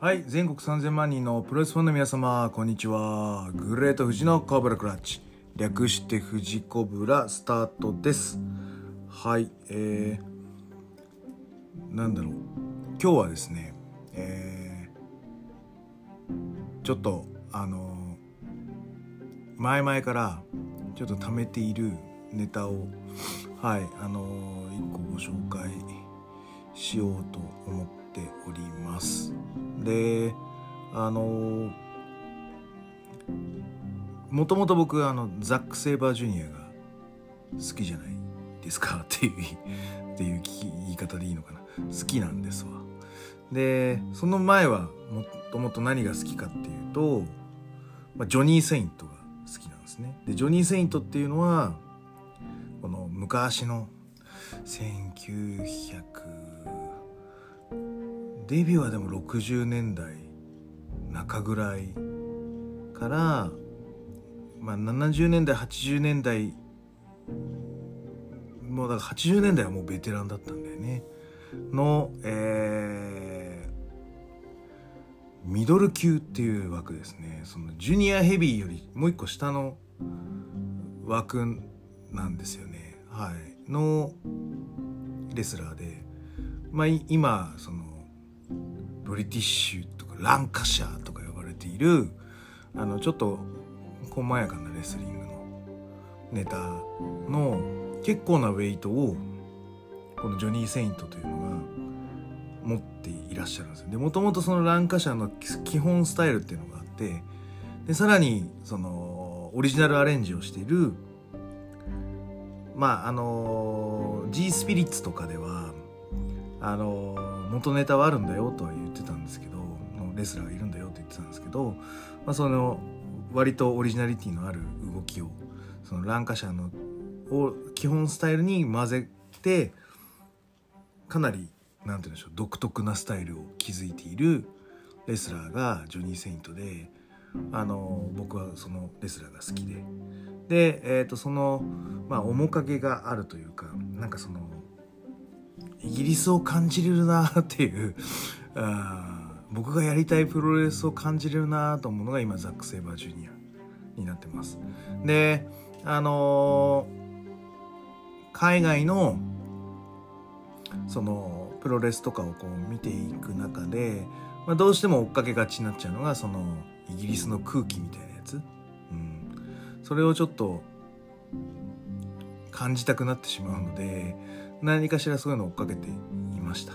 はい、全国3000万人のプロレスファンの皆様、こんにちは。グレート富士のコブラクラッチ。略して富士コブラスタートです。はい、えー、なんだろう。今日はですね、えー、ちょっと、あの前々からちょっと貯めているネタを、はい、あの一個ご紹介しようと思っております。であのもともと僕あのザック・セイバージュニアが好きじゃないですか っていうっていう言い方でいいのかな。好きなんですわ。でその前はもともと何が好きかっていうと、まあ、ジョニー・セイントが好きなんですね。でジョニー・セイントっていうのはこの昔の1900デビューはでも60年代中ぐらいから、まあ、70年代80年代もうだから80年代はもうベテランだったんだよね。の、えーミドル級っていう枠ですね。そのジュニアヘビーよりもう一個下の枠なんですよね。はい。のレスラーで。まあ今そのブリティッシュとかランカシャーとか呼ばれているあのちょっと細やかなレスリングのネタの結構なウェイトをこのジョニー・セイントというのが持っていらっしゃるんですよ。でもともとそのランカシャーの基本スタイルっていうのがあってでさらにそのオリジナルアレンジをしているまああの G スピリッツとかではあの元ネタはあるんだよとはレスラーがいるんだよと言ってたんですけど、まあ、その割とオリジナリティのある動きをそのランカシャのを基本スタイルに混ぜてかなりなんて言うんでしょう独特なスタイルを築いているレスラーがジョニー・セイントであの僕はそのレスラーが好きで。で、えー、とその、まあ、面影があるというかなんかそのイギリスを感じれるなっていうあ僕がやりたいプロレスを感じれるなと思うのが今ザック・セイバージュニアになってます。であのー海外のそのプロレスとかをこう見ていく中で、まあ、どうしても追っかけがちになっちゃうのがそのイギリスの空気みたいなやつ、うん、それをちょっと感じたくなってしまうので何かしらそういうのを追っかけていました。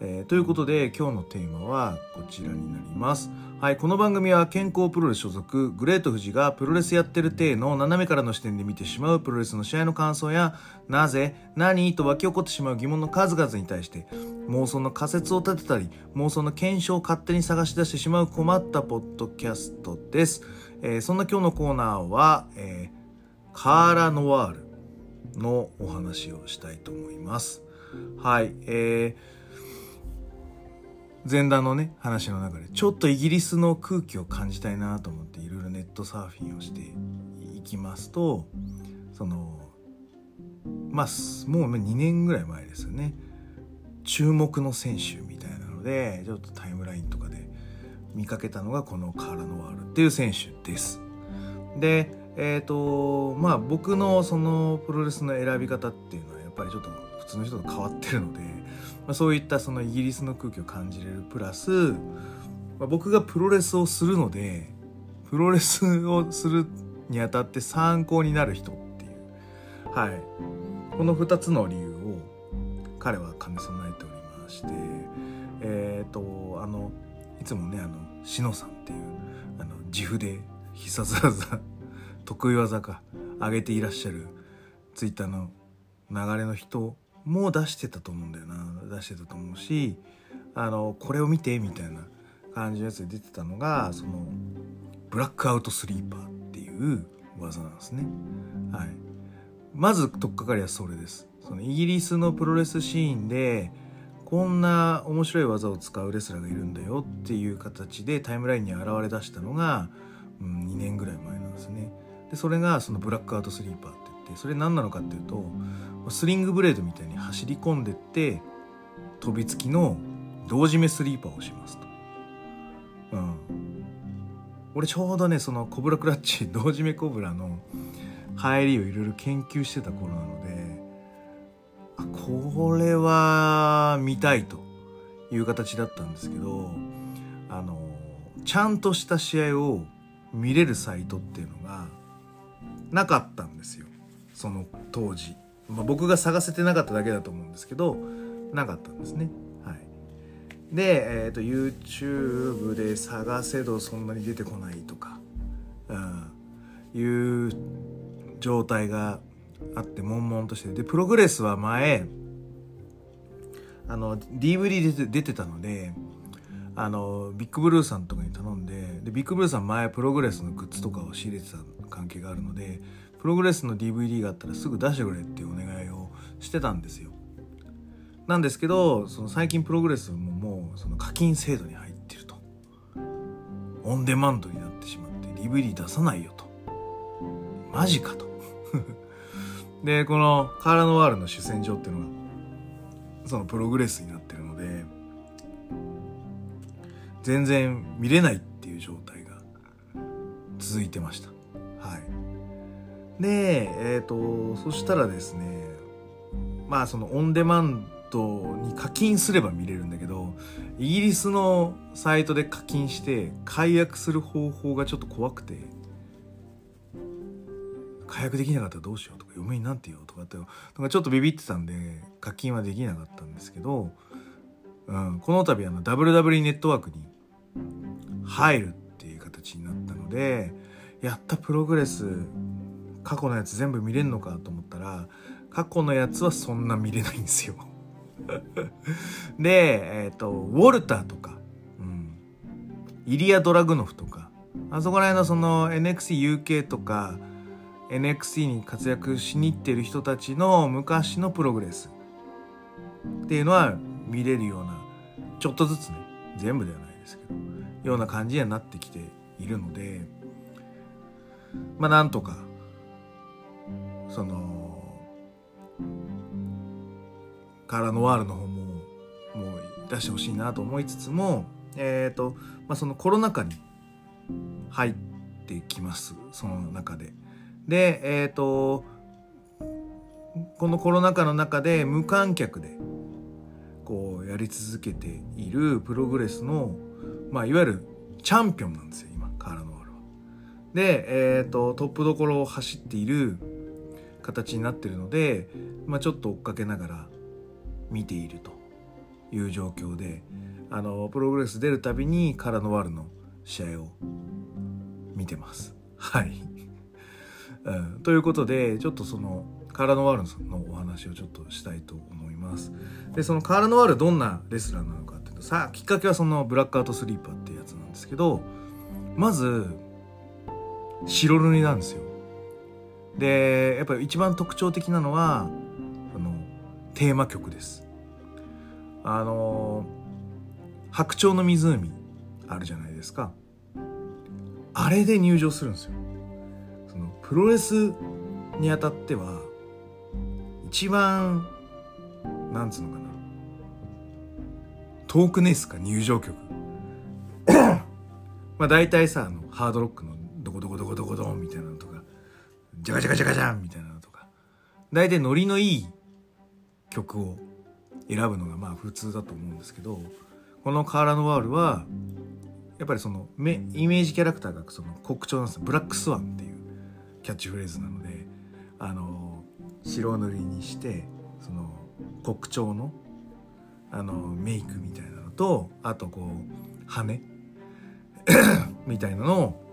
えーということで今日のテーマはこちらになります。はい、この番組は健康プロレス所属グレート富士がプロレスやってる体の斜めからの視点で見てしまうプロレスの試合の感想やなぜ何と湧き起こってしまう疑問の数々に対して妄想の仮説を立てたり妄想の検証を勝手に探し出してしまう困ったポッドキャストです。えーそんな今日のコーナーは、えーカーラノワールのお話をしたいと思います。はい、えー前段のね話の中でちょっとイギリスの空気を感じたいなと思っていろいろネットサーフィンをしていきますとそのまあもう2年ぐらい前ですよね注目の選手みたいなのでちょっとタイムラインとかで見かけたのがこのカーラ・ノワールっていう選手です。でえっ、とまあ僕のそのプロレスの選び方っていうのはやっぱりちょっと普通の人と変わってるので、まあ、そういったそのイギリスの空気を感じれるプラス、まあ、僕がプロレスをするのでプロレスをするにあたって参考になる人っていう。はい。この2つの理由を彼は兼ね備えておりましてえっ、とあのいつもねあのしのさんっていうあの自負で必殺技 得意技か上げていらっしゃるツイッターの流れの人も出してたと思うんだよな出してたと思うしあのこれを見てみたいな感じのやつで出てたのがそのブラックアウトスリーパーっていう技なんですね。はい、まず取っかかりはそれです。そのイギリスのプロレスシーンでこんな面白い技を使うレスラーがいるんだよっていう形でタイムラインに現れ出したのが、うん、2年ぐらい前なんですね。でそれがそのブラックアウトスリーパーっってそれ何なのかっていうとスリングブレードみたいに走り込んでって飛びつきの同時めスリーパーをしますと。うん俺ちょうどねそのコブラクラッチ 同締めコブラの入りをいろいろ研究してた頃なのでこれは見たいという形だったんですけどあのちゃんとした試合を見れるサイトっていうのがなかったんですよその当時、まあ、僕が探せてなかっただけだと思うんですけどなかったんですね。はい。で、えーと、YouTube で探せどそんなに出てこないとか、うん、いう状態があって悶々としてでプログレスは前あの DVD で出てたのであのビッグブルーさんとかに頼んででビッグブルーさん前プログレスのグッズとかを仕入れてた関係があるのでプログレスの DVD があったらすぐ出してくれっていうお願いをしてたんですよ。なんですけどその最近プログレスももうその課金制度に入ってると。オンデマンドになってしまって DVD 出さないよと。マジかと。でこのカーラノワールの主戦場っていうのがそのプログレスになってるので全然見れないっていう状態が続いてました。はい。でえっ、ー、とそしたらですねまあそのオンデマンドに課金すれば見れるんだけどイギリスのサイトで課金して解約する方法がちょっと怖くて解約できなかったらどうしようとか嫁になんて言おうとかってとかちょっとビビってたんで課金はできなかったんですけど、うん、この度あの WW ネットワークに入るっていう形になったのでやったプログレス過去のやつ全部見れんのかと思ったら過去のやつはそんな見れないんですよ。で、えっ、ー、と、ウォルターとか、うん、イリア・ドラグノフとか、あそこら辺のその NXTUK とか、NXT に活躍しに行ってる人たちの昔のプログレス。っていうのは見れるような、ちょっとずつね、全部ではないですけど、ような感じにはなってきているので、まあなんとか、その、カラノワールの方ももう出してほしいなと思いつつも、えっ、ー、と、まあ、そのコロナ禍に入ってきます。その中で。で、えっ、ー、と、このコロナ禍の中で無観客でこうやり続けているプログレスの、まあ、いわゆるチャンピオンなんですよ、今、カーラノワールは。で、えっ、ー、と、トップどころを走っている形になってるので、まあ、ちょっと追っかけながら見ているという状況であのプログレス出るたびにカラノワールの試合を見てます。はい、うん、ということでちょっとそのカーラノワールのお話をちょっとしたいと思います。でそのカーラノワールどんなレスラーなのかっていうとさあきっかけはそのブラックアウトスリーパーっていうやつなんですけどまず白塗りなんですよ。でやっぱり一番特徴的なのはあのテーマ曲です。あの白鳥の湖あるじゃないですか。あれで入場するんですよ。そのプロレスにあたっては一番なんつうのかなトークネスか入場曲 まあ大体さあのハードロックのどこどこどこどこどんみたいなジャカジャカジャカジャンみたいなのとか。大体ノリのいい曲を選ぶのがまあ普通だと思うんですけどこの「カーラノワール」はやっぱりそのイメージキャラクターがその国鳥なんですブラックスワンっていうキャッチフレーズなのであの白塗りにしてその国鳥のあのメイクみたいなのとあとこう羽 みたいなのを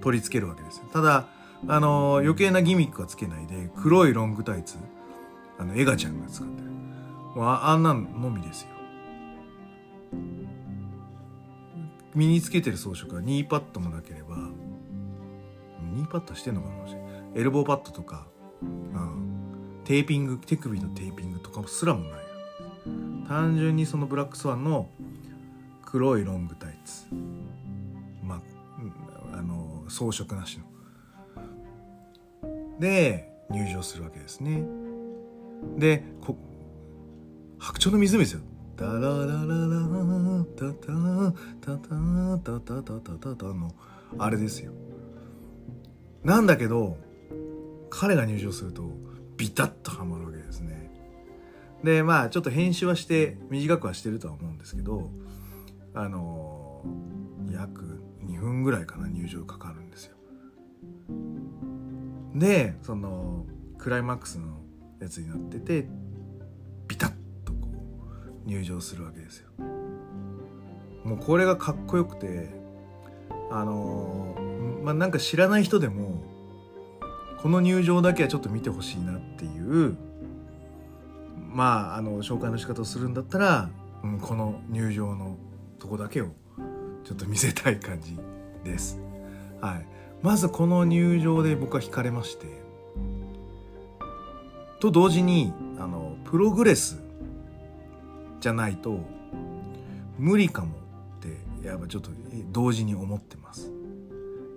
取り付けるわけですよ。ただあの余計なギミックはつけないで黒いロングタイツあのエガちゃんが使ってる。もうあんなのみですよ。身につけてる装飾はニーパッドもなければニーパッドしてんのかなエルボーパッドとか、うん、テーピング手首のテーピングとかすらもない。単純にそのブラックスワンの黒いロングタイツ。まああの装飾なしの。で入場するわけですね。で白鳥の湖ですよ。ダララララタタタタタタタタタのあれですよなんだけど彼が入場するとビタッとはまるわけですねでまあちょっと編集はして短くはしてるとは思うんですけどあの約2分ぐらいかな入場かかるんですよでそのクライマックスのやつになっててビタッとこう入場するわけですよもうこれがかっこよくてあのまあなんか知らない人でもこの入場だけはちょっと見てほしいなっていうまああの紹介の仕方をするんだったら、うん、この入場のとこだけをちょっと見せたい感じです。はい、まずこの入場で僕は惹かれまして。と同時にあのプログレスじゃないと無理かもってやっぱちょっと同時に思ってます。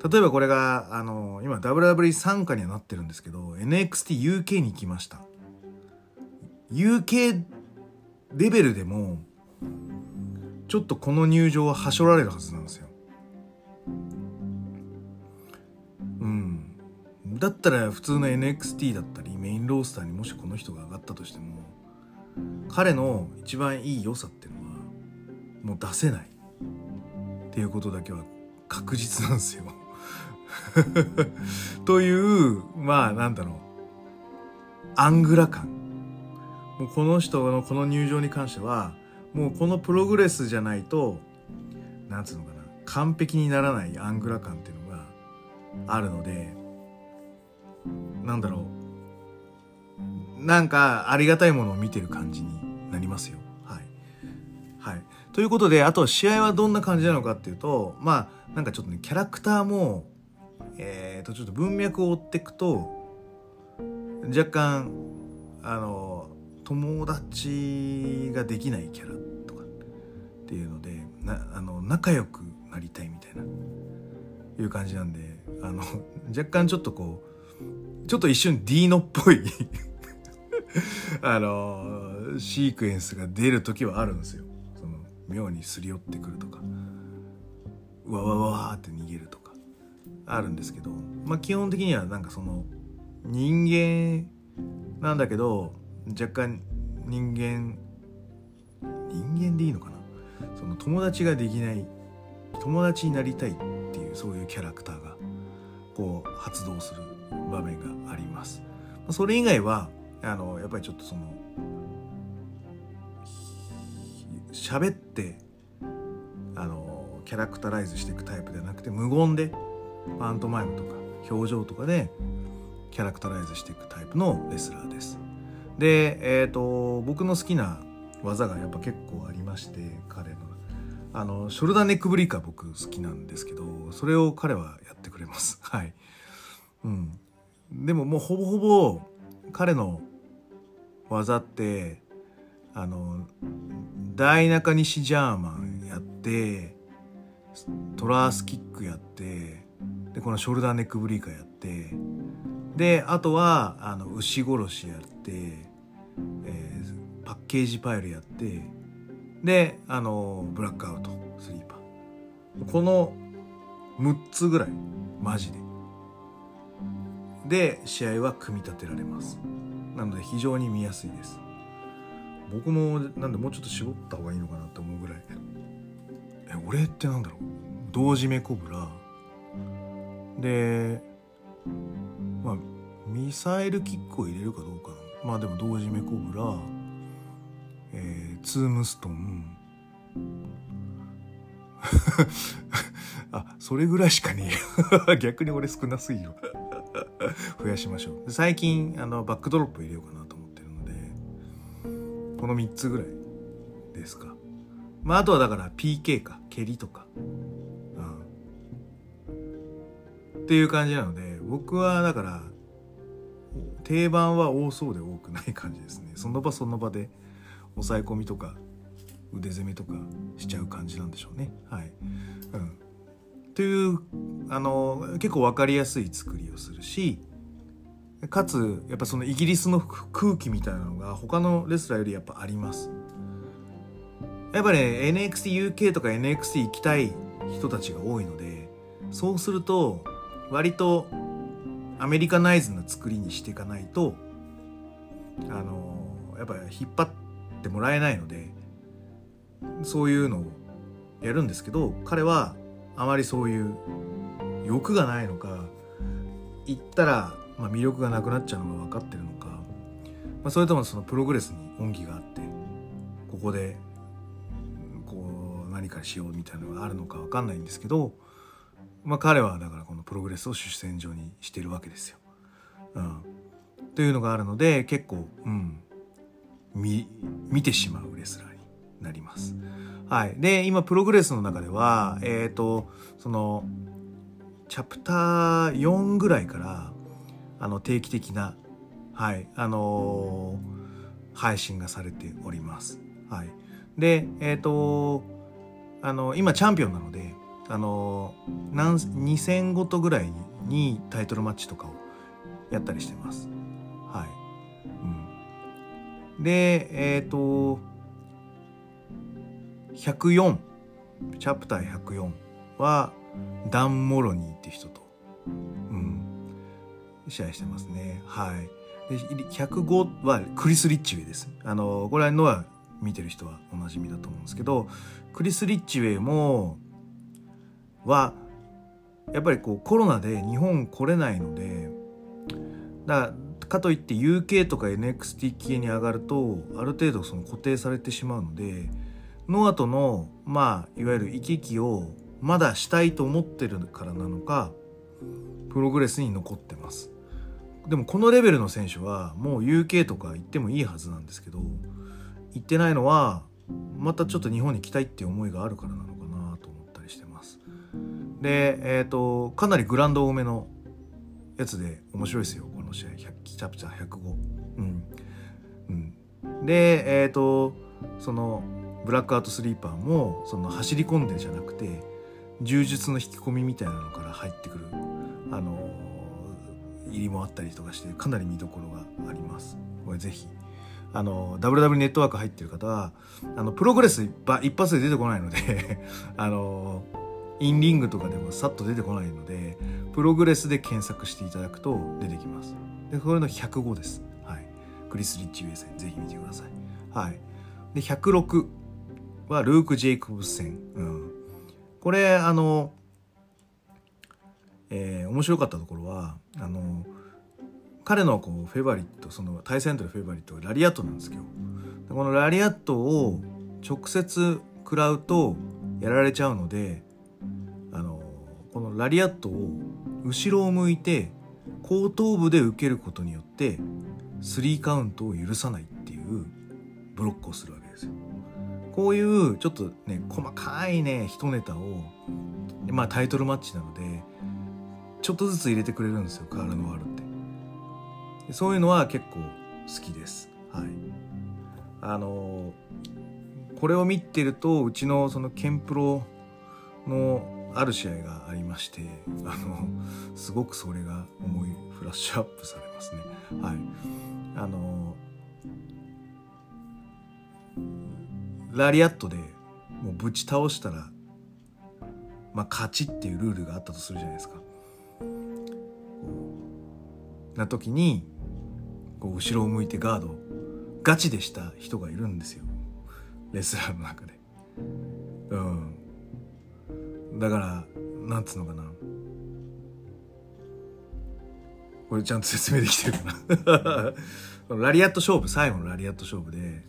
例えばこれがあの今 WW 参加にはなってるんですけど NXTUK に行きました。UK レベルでもちょっとこの入場ははしょられるはずなんですよ。だったら普通の NXT だったりメインロースターにもしこの人が上がったとしても彼の一番いい良さっていうのはもう出せない。っていうことだけは確実なんですよ。というまあなんだろう。アングラ感。もうこの人のこの入場に関してはもうこのプログレスじゃないとなんつうのかな。完璧にならないアングラ感っていうのがあるのでなんだろうなんかありがたいものを見てる感じになりますよ。はい。はい。ということで、あと試合はどんな感じなのかっていうと、まあ、なんかちょっとね、キャラクターもえー、とちょっと文脈を追っていくと若干あの友達ができないキャラとかっていうのでなあの仲良くなりたいみたいないう感じなんであの若干ちょっとこうちょっと一瞬ディーノっぽい。あのシークエンスが出る時はあるんですよ。その妙にすり寄ってくるとか。わわわわって逃げるとか。あるんですけど、まあ、基本的にはなんかその人間なんだけど若干人間人間でいいのかな？その友達ができない友達になりたいっていうそういうキャラクターがこう発動する場面があります。それ以外はあのやっぱりちょっとその喋ってあのキャラクタライズしていくタイプではなくて無言でパントマイムとか表情とかでキャラクタライズしていくタイプのレスラーです。で、えーと、僕の好きな技がやっぱ結構ありまして彼のあのショルダーネックブリーカー僕好きなんですけどそれを彼はやってくれます。はい、うん、でももうほぼほぼ彼の技ってあの大中西ジャーマンやってトラースキックやってでこのショルダーネックブリーカーやってであとはあの牛殺しやって、えー、パッケージパイルやってであのブラックアウトスリーパー。この6つぐらいマジで。で試合は組み立てられます。なので非常に見やすいです。僕もなんでもうちょっと絞った方がいいのかなって思うぐらい。え俺ってなんだろう？同時目コブラ。でまあミサイルキックを入れるかどうかまあでも同時メコブラ、えー、ツームストン。あそれぐらいしかねえ 逆に俺少なすぎる 増やしましょう。最近あのバックドロップ入れようかなと思ってるのでこの3つぐらいですか。まああとはだから PK か蹴りとか。うん。っていう感じなので僕はだから定番は多そうで多くない感じですね。その場その場で抑え込みとか腕攻めとかしちゃう感じなんでしょうね。はい、うん、というあの結構分かりやすい作りをするしかつやっぱそのイギリスの空気みたいなのが他のレスラーよりやっぱあります。やっぱ、ね、NXTUK とか NXT 行きたい人たちが多いのでそうすると割とアメリカナイズな作りにしていかないとあのやっぱ引っ張ってもらえないのでそういうのをやるんですけど彼はあまりそういう欲がないのか行ったら、まあ、魅力がなくなっちゃうのが分かってるのか、まあ、それともそのプログレスに恩義があってここでこう何かしようみたいなのがあるのか分かんないんですけど、まあ、彼はだからこのプログレスを主戦場にしてるわけですよ。うん、というのがあるので結構、うん、見見てしまうレスラーになります。はい、で今プログレスの中ではえっ、ー、とそのチャプター4ぐらいからあの定期的な、はいあのー、配信がされております。はい、でえっ、ー、とあの今チャンピオンなのであの何2戦ごとぐらいにタイトルマッチとかをやったりしてます。はいうん、でえっ、と104チャプター104はダン・モロニーって人と、うん、試合してますね。はい。で、105はクリス・リッチウェイです。あの、これのは見てる人はおなじみだと思うんですけど、クリス・リッチウェイも、は、やっぱりこうコロナで日本来れないので、だかといって UK とか NXT 系に上がると、ある程度その固定されてしまうので、ノアとの、まあ、いわゆる行き来をまだしたいと思ってるからなのかプログレスに残ってます。でもこのレベルの選手はもう UK とか行ってもいいはずなんですけど行ってないのはまたちょっと日本に来たいっていう思いがあるからなのかなと思ったりしてます。でえっ、ー、とかなりグランド多めのやつで面白いですよこの試合。100チャプチャー105うん。うん。でえっ、ー、とそのブラックアウトスリーパーもその走り込んでじゃなくて柔術の引き込みみたいなのから入ってくるあの入りもあったりとかしてかなり見どころがあります。これぜひ。あの WW ネットワーク入ってる方はあのプログレス一発で出てこないので あのインリングとかでもさっと出てこないのでプログレスで検索していただくと出てきます。でこれの105です。はい。クリス・リッチ USA ぜひ見てください。はい。で106はルーク・ジェイコブス戦、うん、これあの、えー、面白かったところはあの彼のこうフェバリットその対戦とのフェバリットはラリアットなんですけどこのラリアットを直接食らうとやられちゃうのであのこのラリアットを後ろを向いて後頭部で受けることによって3カウントを許さないっていうブロックをするわけですよ。こういうちょっとね細かいね一ネタをまあタイトルマッチなのでちょっとずつ入れてくれるんですよカール・ノワールって。そういうのは結構好きです。はい。あのこれを見てるとうちのそのケンプロのある試合がありましてあのすごくそれが思いフラッシュアップされますね。はい。あのラリアットでもうぶち倒したら、まあ、勝ちっていうルールがあったとするじゃないですか。な時にこう後ろを向いてガードガチでした人がいるんですよレスラーの中で。うん。だからなんつうのかな。これちゃんと説明できてるかな ラリアット勝負最後のラリアット勝負で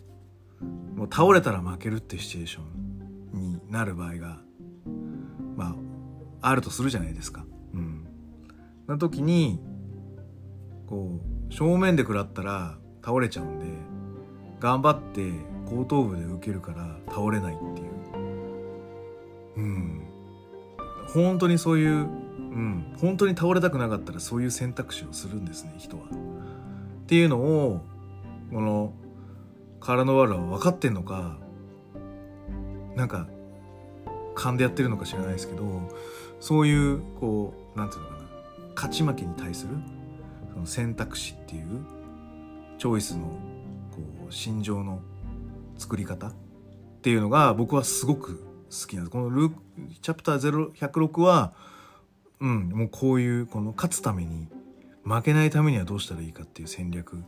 もう倒れたら負けるってシチュエーションになる場合がまああるとするじゃないですか。うん。な時にこう正面で食らったら倒れちゃうんで頑張って後頭部で受けるから倒れないっていう。うん。本当にそういう、うん、本当に倒れたくなかったらそういう選択肢をするんですね人は。っていうのをこの体のワールは分かってんのかなんか勘でやってるのか知らないですけどそういうこうなんていうのかな勝ち負けに対するその選択肢っていうチョイスのこう心情の作り方っていうのが僕はすごく好きなんです。このルチャプター0106はうんもうこういうこの勝つために負けないためにはどうしたらいいかっていう戦略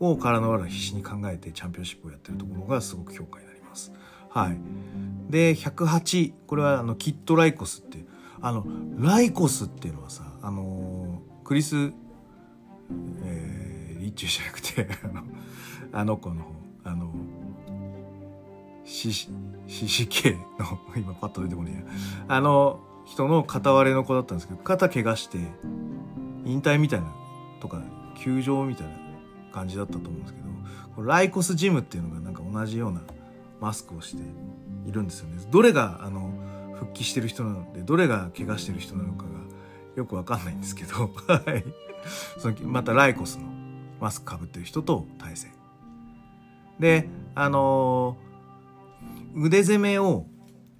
を体のら必死に考えてチャンピオンシップをやってるところがすごく評価になります。はい、で108これはあのキッド・ライコスっていうあのライコスっていうのはさあのクリス、えー、リッチュじゃなくて あのあの子の方あのシシシ系の 今パッと出てこないやあの人の片割れの子だったんですけど肩怪我して引退みたいなとか休場みたいな感じだったと思うんですけどライコスジムっていうのがなんか同じようなマスクをしているんですよね。どれがあの復帰してる人なのでどれが怪我してる人なのかがよくわかんないんですけどはい。そのまたライコスのマスクかぶってる人と対戦。であのー、腕攻めを、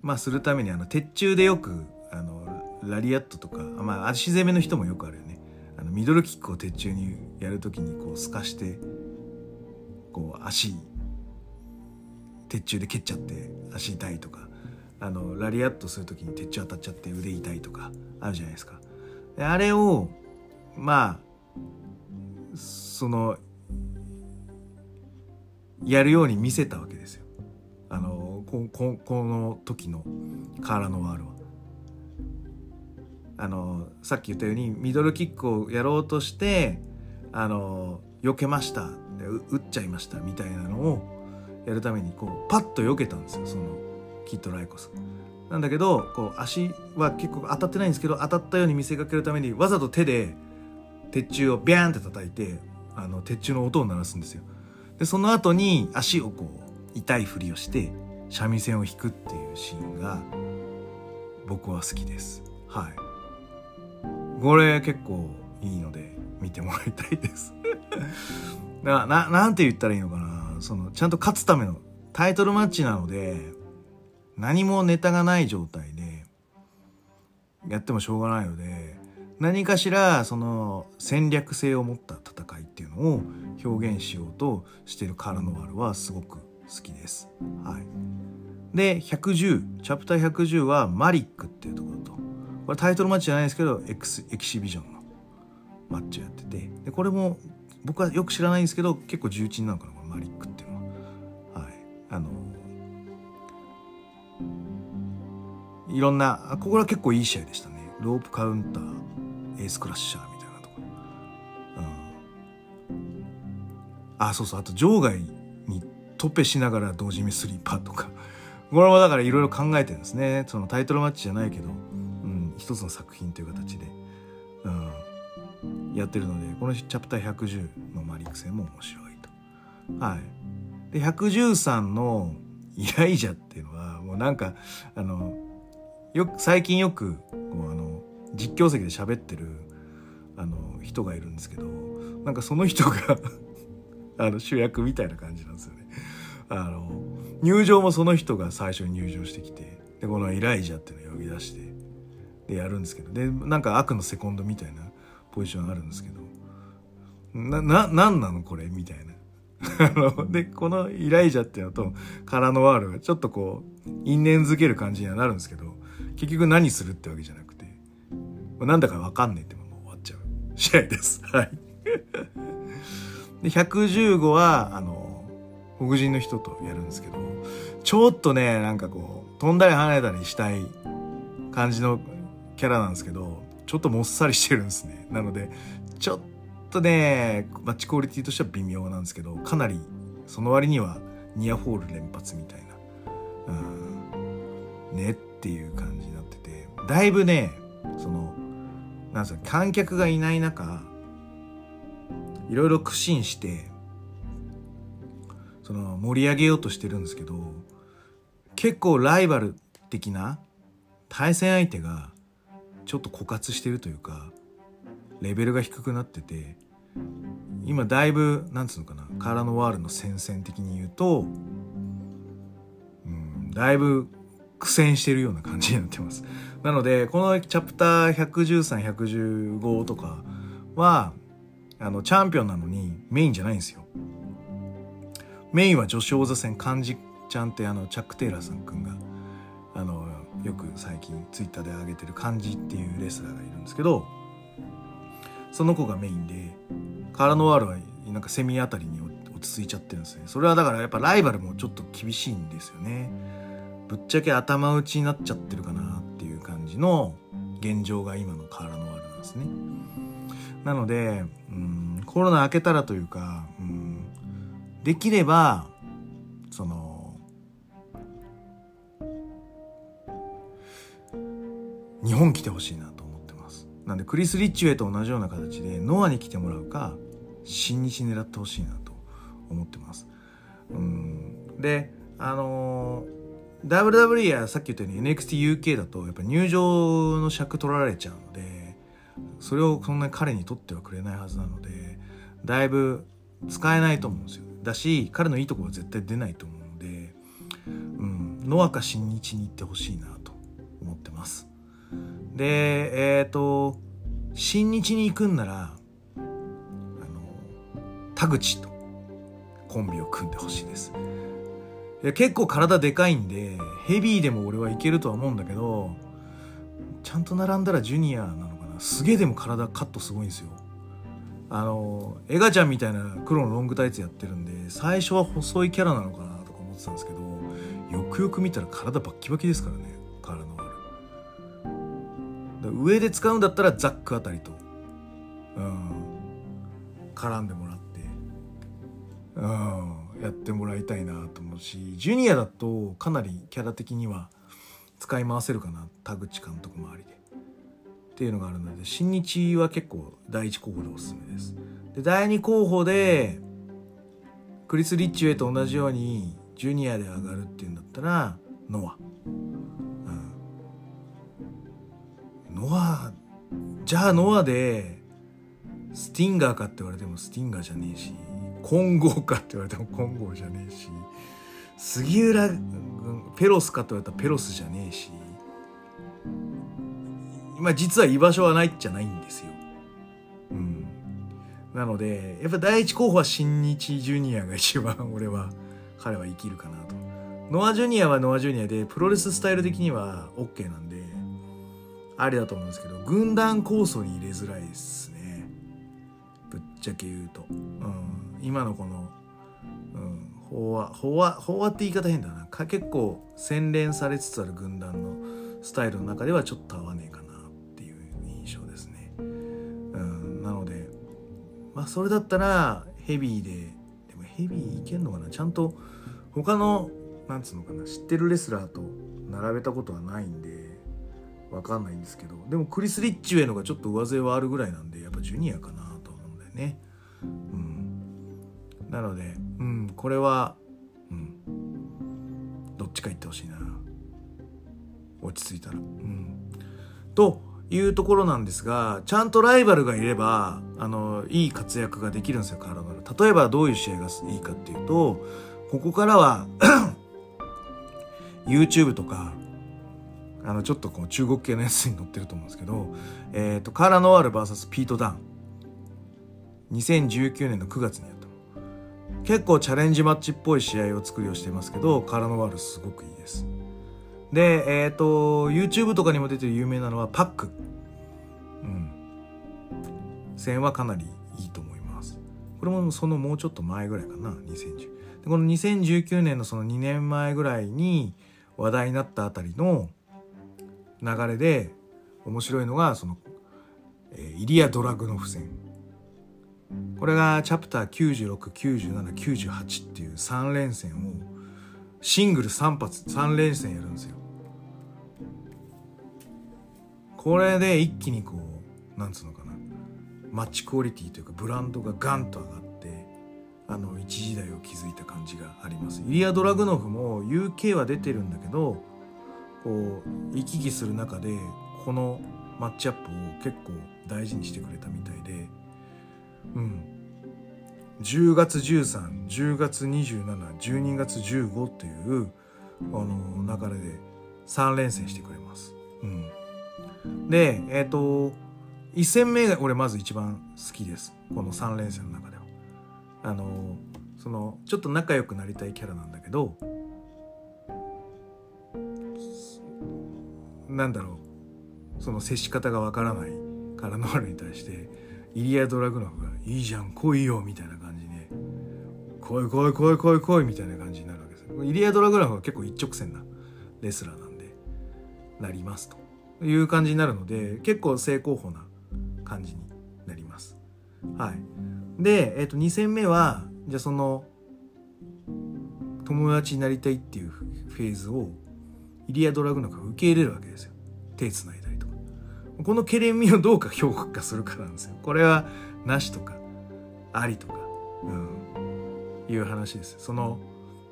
まあ、するためにあの鉄柱でよくあのラリアットとか、まあ、足攻めの人もよくあるよね。あのミドルキックを鉄柱にやるときにこう透かしてこう足鉄柱で蹴っちゃって足痛いとかあのラリアットする時に鉄柱当たっちゃって腕痛いとかあるじゃないですか。あれをまあそのやるように見せたわけですよ。あのこここの時のカーラ・ノワールは。あのさっき言ったようにミドルキックをやろうとしてあの避けました打っちゃいましたみたいなのをやるためにこうパッと避けたんですよそのキット・ライコス。なんだけどこう足は結構当たってないんですけど当たったように見せかけるためにわざと手で鉄柱をビャーンって叩いてあの鉄柱の音を鳴らすんですよ。でその後に足をこう痛いふりをして三味線を弾くっていうシーンが僕は好きです。はい。これ結構いいので見てもらいたいです。なななんて言ったらいいのかな。そのちゃんと勝つためのタイトルマッチなので何もネタがない状態でやってもしょうがないので何かしらその戦略性を持った戦いっていうのを表現しようとしてるカラノワールはすごく好きです。はい、で110チャプター110はマリックっていうところと。これタイトルマッチじゃないですけどエクスエキシビジョン。マッチをやってて。でこれも僕はよく知らないんですけど結構重鎮なのかなこのマリックっていうのは。はい、あのいろんなここは結構いい試合でしたね。ロープカウンターエースクラッシャーみたいなところ、うん、あそうそう。あと場外にトペしながら同時にスリーパーとか。これもだからいろいろ考えてるんですね。そのタイトルマッチじゃないけど、うん、一つの作品という形で、やってるのでこのチャプター110のマリック戦も面白いと。はい、で113のイライジャっていうのはもうなんかあのよ最近よくこうあの実況席で喋ってるあの人がいるんですけどなんかその人が あの主役みたいな感じなんですよね。あの入場もその人が最初に入場してきてでこのイライジャっていうのを呼び出してでやるんですけどでなんか悪のセコンドみたいなポジションあるんですけどなな何なのこれみたいな。でこのイライジャっていうのとカラノワールがちょっとこう因縁づける感じにはなるんですけど結局何するってわけじゃなくて、まあ、なんだかわかんねえってもう終わっちゃう 試合です。はい。で、115は、あの、黒人の人とやるんですけど、ちょっとね、なんかこう、飛んだり跳ねたりしたい感じのキャラなんですけど、ちょっともっさりしてるんですね。なので、ちょっとね、マッチクオリティとしては微妙なんですけど、かなり、その割にはニアフォール連発みたいな。うん。ねっていう感じになっててだいぶねそのなんすか観客がいない中いろいろ苦心してその盛り上げようとしてるんですけど結構ライバル的な対戦相手がちょっと枯渇してるというかレベルが低くなってて今だいぶなんつうのかなカーラノワールの戦線的に言うと、うん、だいぶ苦戦してるような感じになってます。なので、このチャプター113、115とかは、あの、チャンピオンなのにメインじゃないんですよ。メインは女子王座戦幹事ちゃんってあのチャック・テイラーさんくんがあのよく最近ツイッターで上げてる感じっていうレスラーがいるんですけどその子がメインでカラノワールはなんかセミあたりに落ち着いちゃってるんですね。それはだからやっぱライバルもちょっと厳しいんですよね。ぶっちゃけ頭打ちになっちゃってるかなっていう感じの現状が今のカラノワールなんですね。なので、うん、コロナ明けたらというか、うん、できればその日本来てほしいなと思ってます。なんでクリス・リッチウェイと同じような形でノアに来てもらうか新日狙ってほしいなと思ってます。うん。であのー、WWE やさっき言ったように NXTUK だとやっぱ入場の尺取られちゃうのでそれをそんなに彼にとってはくれないはずなのでだいぶ使えないと思うんですよ。だし彼のいいところは絶対出ないと思うので、うん、ノアか新日に行ってほしいなと思ってます。でえっ、ー、と新日に行くんならあの田口とコンビを組んでほしいです。いや結構体でかいんでヘビーでも俺はいけるとは思うんだけどちゃんと並んだらジュニアなのかな。すげえでも体カットすごいんですよ。あのエガちゃんみたいな黒のロングタイツやってるんで最初は細いキャラなのかなとか思ってたんですけどよくよく見たら体バッキバキですからね体の上で使うんだったらザックあたりと、うん、絡んでもらって、うん、やってもらいたいなと思うしジュニアだとかなりキャラ的には使い回せるかな田口監督周りで。っていうのがあるので新日は結構第一候補でおすすめですで第二候補でクリス・リッチウェイと同じようにジュニアで上がるっていうんだったらノア、ノアじゃあノアでスティンガーかって言われてもスティンガーじゃねえし混合かって言われても混合じゃねえし杉浦ペロスかって言われたらペロスじゃねえしまあ実は居場所はないじゃないんですよ。うん。なので、やっぱ第一候補は新日ジュニアが一番俺は、彼は生きるかなと。ノアジュニアはノアジュニアで、プロレススタイル的には OK なんで、ありだと思うんですけど、軍団構想に入れづらいですね。ぶっちゃけ言うと。うん。今のこの、うん、飽和、飽和、飽和って言い方変だな。結構洗練されつつある軍団のスタイルの中ではちょっと合わねえかなっていう印象ですね、うん、なので。まあそれだったらヘビーででもヘビーいけんのかな？ちゃんと他のなんつうのかな？知ってるレスラーと並べたことはないんでわかんないんですけどでもクリス・リッチウェイのがちょっと上背はあるぐらいなんでやっぱジュニアかなと思うんだよね。うん。なのでうんこれはうん。どっちか言ってほしいな。落ち着いたら。うん。というところなんですが、ちゃんとライバルがいれば、あの、いい活躍ができるんですよ、カーラバル。例えばどういう試合がいいかっていうと、ここからは YouTube とか、あの、ちょっとこう中国系のやつに載ってると思うんですけど、えっ、ー、と、カーラノワール VS ピート・ダン。2019年の9月にやった結構チャレンジマッチっぽい試合を作りをしてますけど、カーラノワールすごくいいです。で、えっ、ー、と、YouTube とかにも出てる有名なのはパック。うん。戦はかなりいいと思います。これもそのもうちょっと前ぐらいかな、2010。でこの2019年のその2年前ぐらいに話題になったあたりの流れで面白いのが、その、えー、イリア・ドラグノフ戦。これがチャプター96、97、98っていう3連戦をシングル3発、3連戦やるんですよ。これで一気にこうなんつうのかなマッチクオリティというかブランドがガンと上がってあの一時代を築いた感じがありますイリア・ドラグノフも UK は出てるんだけどこう行き来する中でこのマッチアップを結構大事にしてくれたみたいでうん10月1310月2712月15っていうあの流れで3連戦してくれます。うんで、えっ、ー、と、1戦目が俺まず一番好きです。この3連戦の中では。あの、その、ちょっと仲良くなりたいキャラなんだけど、なんだろう。その接し方がわからないカラノールに対してイリア・ドラグノフが「いいじゃん来いよ」みたいな感じで「来い来い来い来い来い」みたいな感じになるわけですイリア・ドラグノフは結構一直線なレスラーなんでなりますと。いう感じになるので結構正攻法な感じになります。はい。で、えー、と2戦目はじゃあその友達になりたいっていうフェーズをイリア・ドラグノフが受け入れるわけですよ。手つないだりとか。このケレン味をどうか評価するかなんですよ。これはなしとかありとか、うん、いう話ですその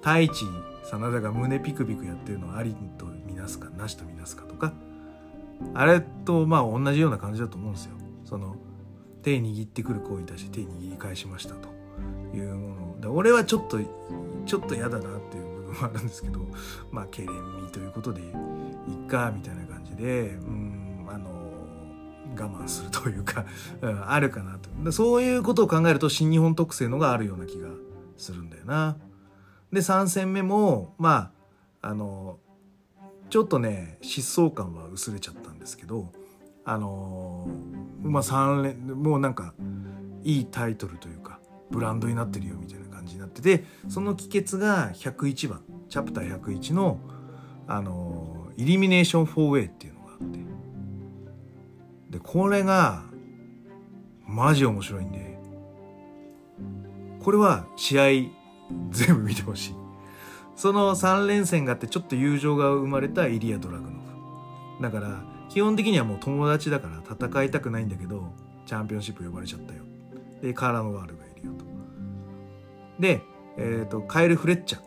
太一真田が胸ピクピクやってるのをありとみなすかなしとみなすかとか。あれとまあ同じような感じだと思うんですよ。その手握ってくる行為に対して手握り返しましたというもの。で俺はちょっとちょっと嫌だなっていう分もあるんですけどまあけれんみということでいっかみたいな感じでうんあの我慢するというか、うん、あるかなとそういうことを考えると新日本特性のがあるような気がするんだよな。で3戦目もまああのちょっとね疾走感は薄れちゃったんですけどあのまあ3連もうなんかいいタイトルというかブランドになってるよみたいな感じになっててその帰結が101番チャプター101のあのイリミネーション 4way っていうのがあって。でこれがマジ面白いんでこれは試合全部見てほしい。その3連戦があってちょっと友情が生まれたイリア・ドラグノフ。だから基本的にはもう友達だから戦いたくないんだけどチャンピオンシップ呼ばれちゃったよ。でカーラノワールがで、えーと、カエル・フレッチャー、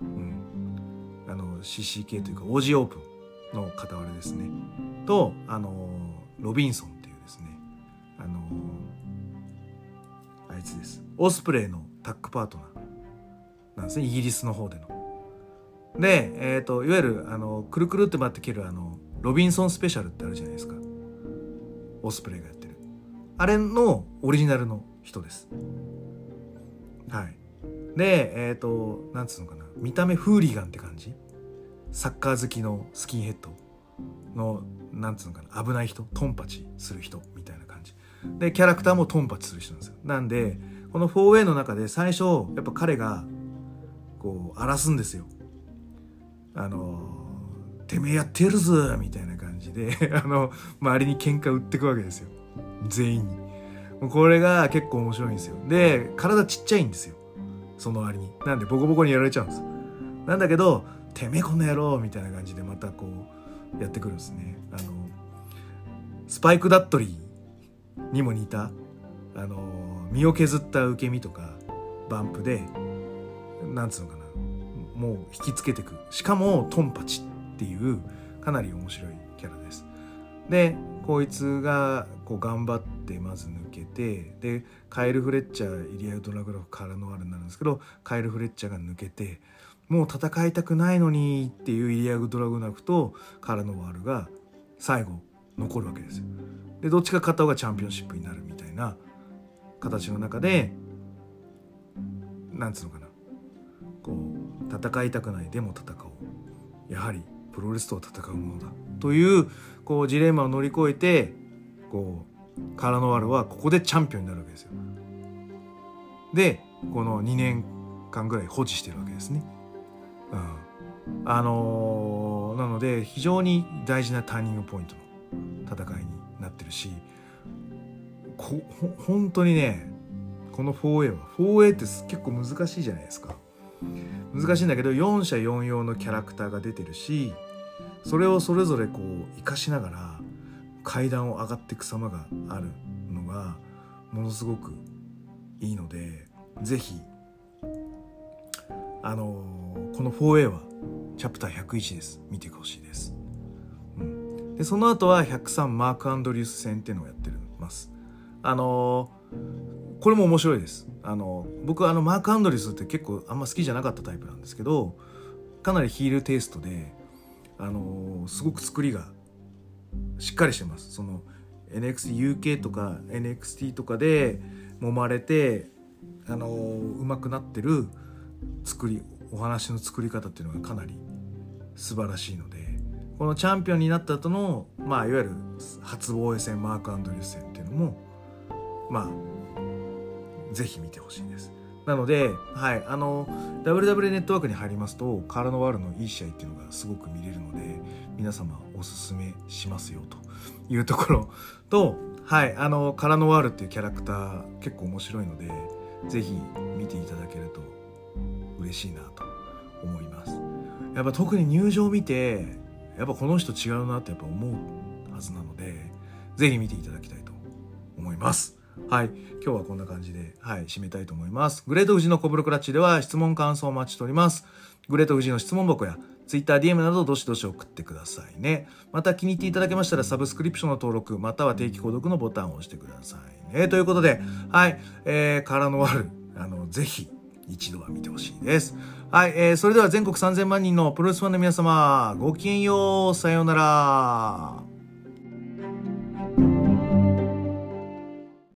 うん、あの CCK というか OG オープンの片割れですね。とあのロビンソンっていうですね。あのあいつです。オスプレイのタッグパートナーなんですね。イギリスの方での。で、えーと、いわゆるあのくるくるって回って切るあのロビンソンスペシャルってあるじゃないですか。オスプレイがやってる。あれのオリジナルの人です。はい。でえっ、ー、となんつうのかな。見た目フーリガンって感じ？サッカー好きのスキンヘッド。のなんつうのかな。危ない人？トンパチする人みたいな感じ。でキャラクターもトンパチする人なんですよ。なんでこの 4A の中で最初やっぱ彼がこう荒らすんですよ。あのてめえやってるぞみたいな感じで あの周りに喧嘩売ってくわけですよ。全員に。これが結構面白いんですよ。で体ちっちゃいんですよ。その割に。なんでボコボコにやられちゃうんです。なんだけどてめえこの野郎みたいな感じでまたこうやってくるんですね。あのスパイク・ダットリーにも似たあの身を削った受け身とかバンプでなんつうのかな。もう引きつけてく。しかもトンパチっていうかなり面白いキャラです。でこいつがこう頑張ってまず抜てでカエル・フレッチャーイリア・ドラグラフからのあれになるんですけどカエル・フレッチャーが抜けてもう戦いたくないのにっていうイリア・ドラグナフとカラノワールが最後残るわけですよ。でどっちか勝った方がチャンピオンシップになるみたいな形の中でなんつうのかな。こう戦いたくないでも戦おう。やはりプロレスとは戦うものだ。というこうジレンマを乗り越えてこうカラノワールはここでチャンピオンになるわけですよ。でこの2年間ぐらい保持してるわけですね。うん、あのー、なので非常に大事なターニングポイントの戦いになってるしこ本当にねこの 4A は 4A って結構難しいじゃないですか。難しいんだけど4社4用のキャラクターが出てるしそれをそれぞれこう生かしながら階段を上がっていく様があるのがものすごくいいので是非あのー、この 4A はチャプター101です。見てほしいです、うん、でその後は103マーク・アンドリュース戦っていうのをやってます。あのー、これも面白いです。あの僕はあのマーク・アンドリュースって結構あんま好きじゃなかったタイプなんですけどかなりヒールテイストであのすごく作りがしっかりしてます。その NXUK とか NXT とかで揉まれてあのうまくなってる作りお話の作り方っていうのがかなり素晴らしいのでこのチャンピオンになった後のまあいわゆる初防衛戦マーク・アンドリュース戦っていうのもまあぜひ見てほしいです。なので、はい、あの WW ネットワークに入りますとカラノワールのいい試合っていうのがすごく見れるので皆様おすすめしますよというところと、はい、あのカラノワールっていうキャラクター結構面白いのでぜひ見ていただけると嬉しいなと思いますやっぱ特に入場見てやっぱこの人違うなってやっぱ思うはずなのでぜひ見ていただきたいと思いますはい。今日はこんな感じで、はい、締めたいと思います。グレート富士のコブロクラッチでは質問感想をお待ちしております。グレート富士の質問箱や Twitter、DM などどしどし送ってくださいね。また気に入っていただけましたらサブスクリプションの登録、または定期購読のボタンを押してくださいね。ということで、はい、えー、殻のある、あの、ぜひ、一度は見てほしいです。はい、えー、それでは全国3000万人のプロレスファンの皆様、ごきげんよう、さようなら。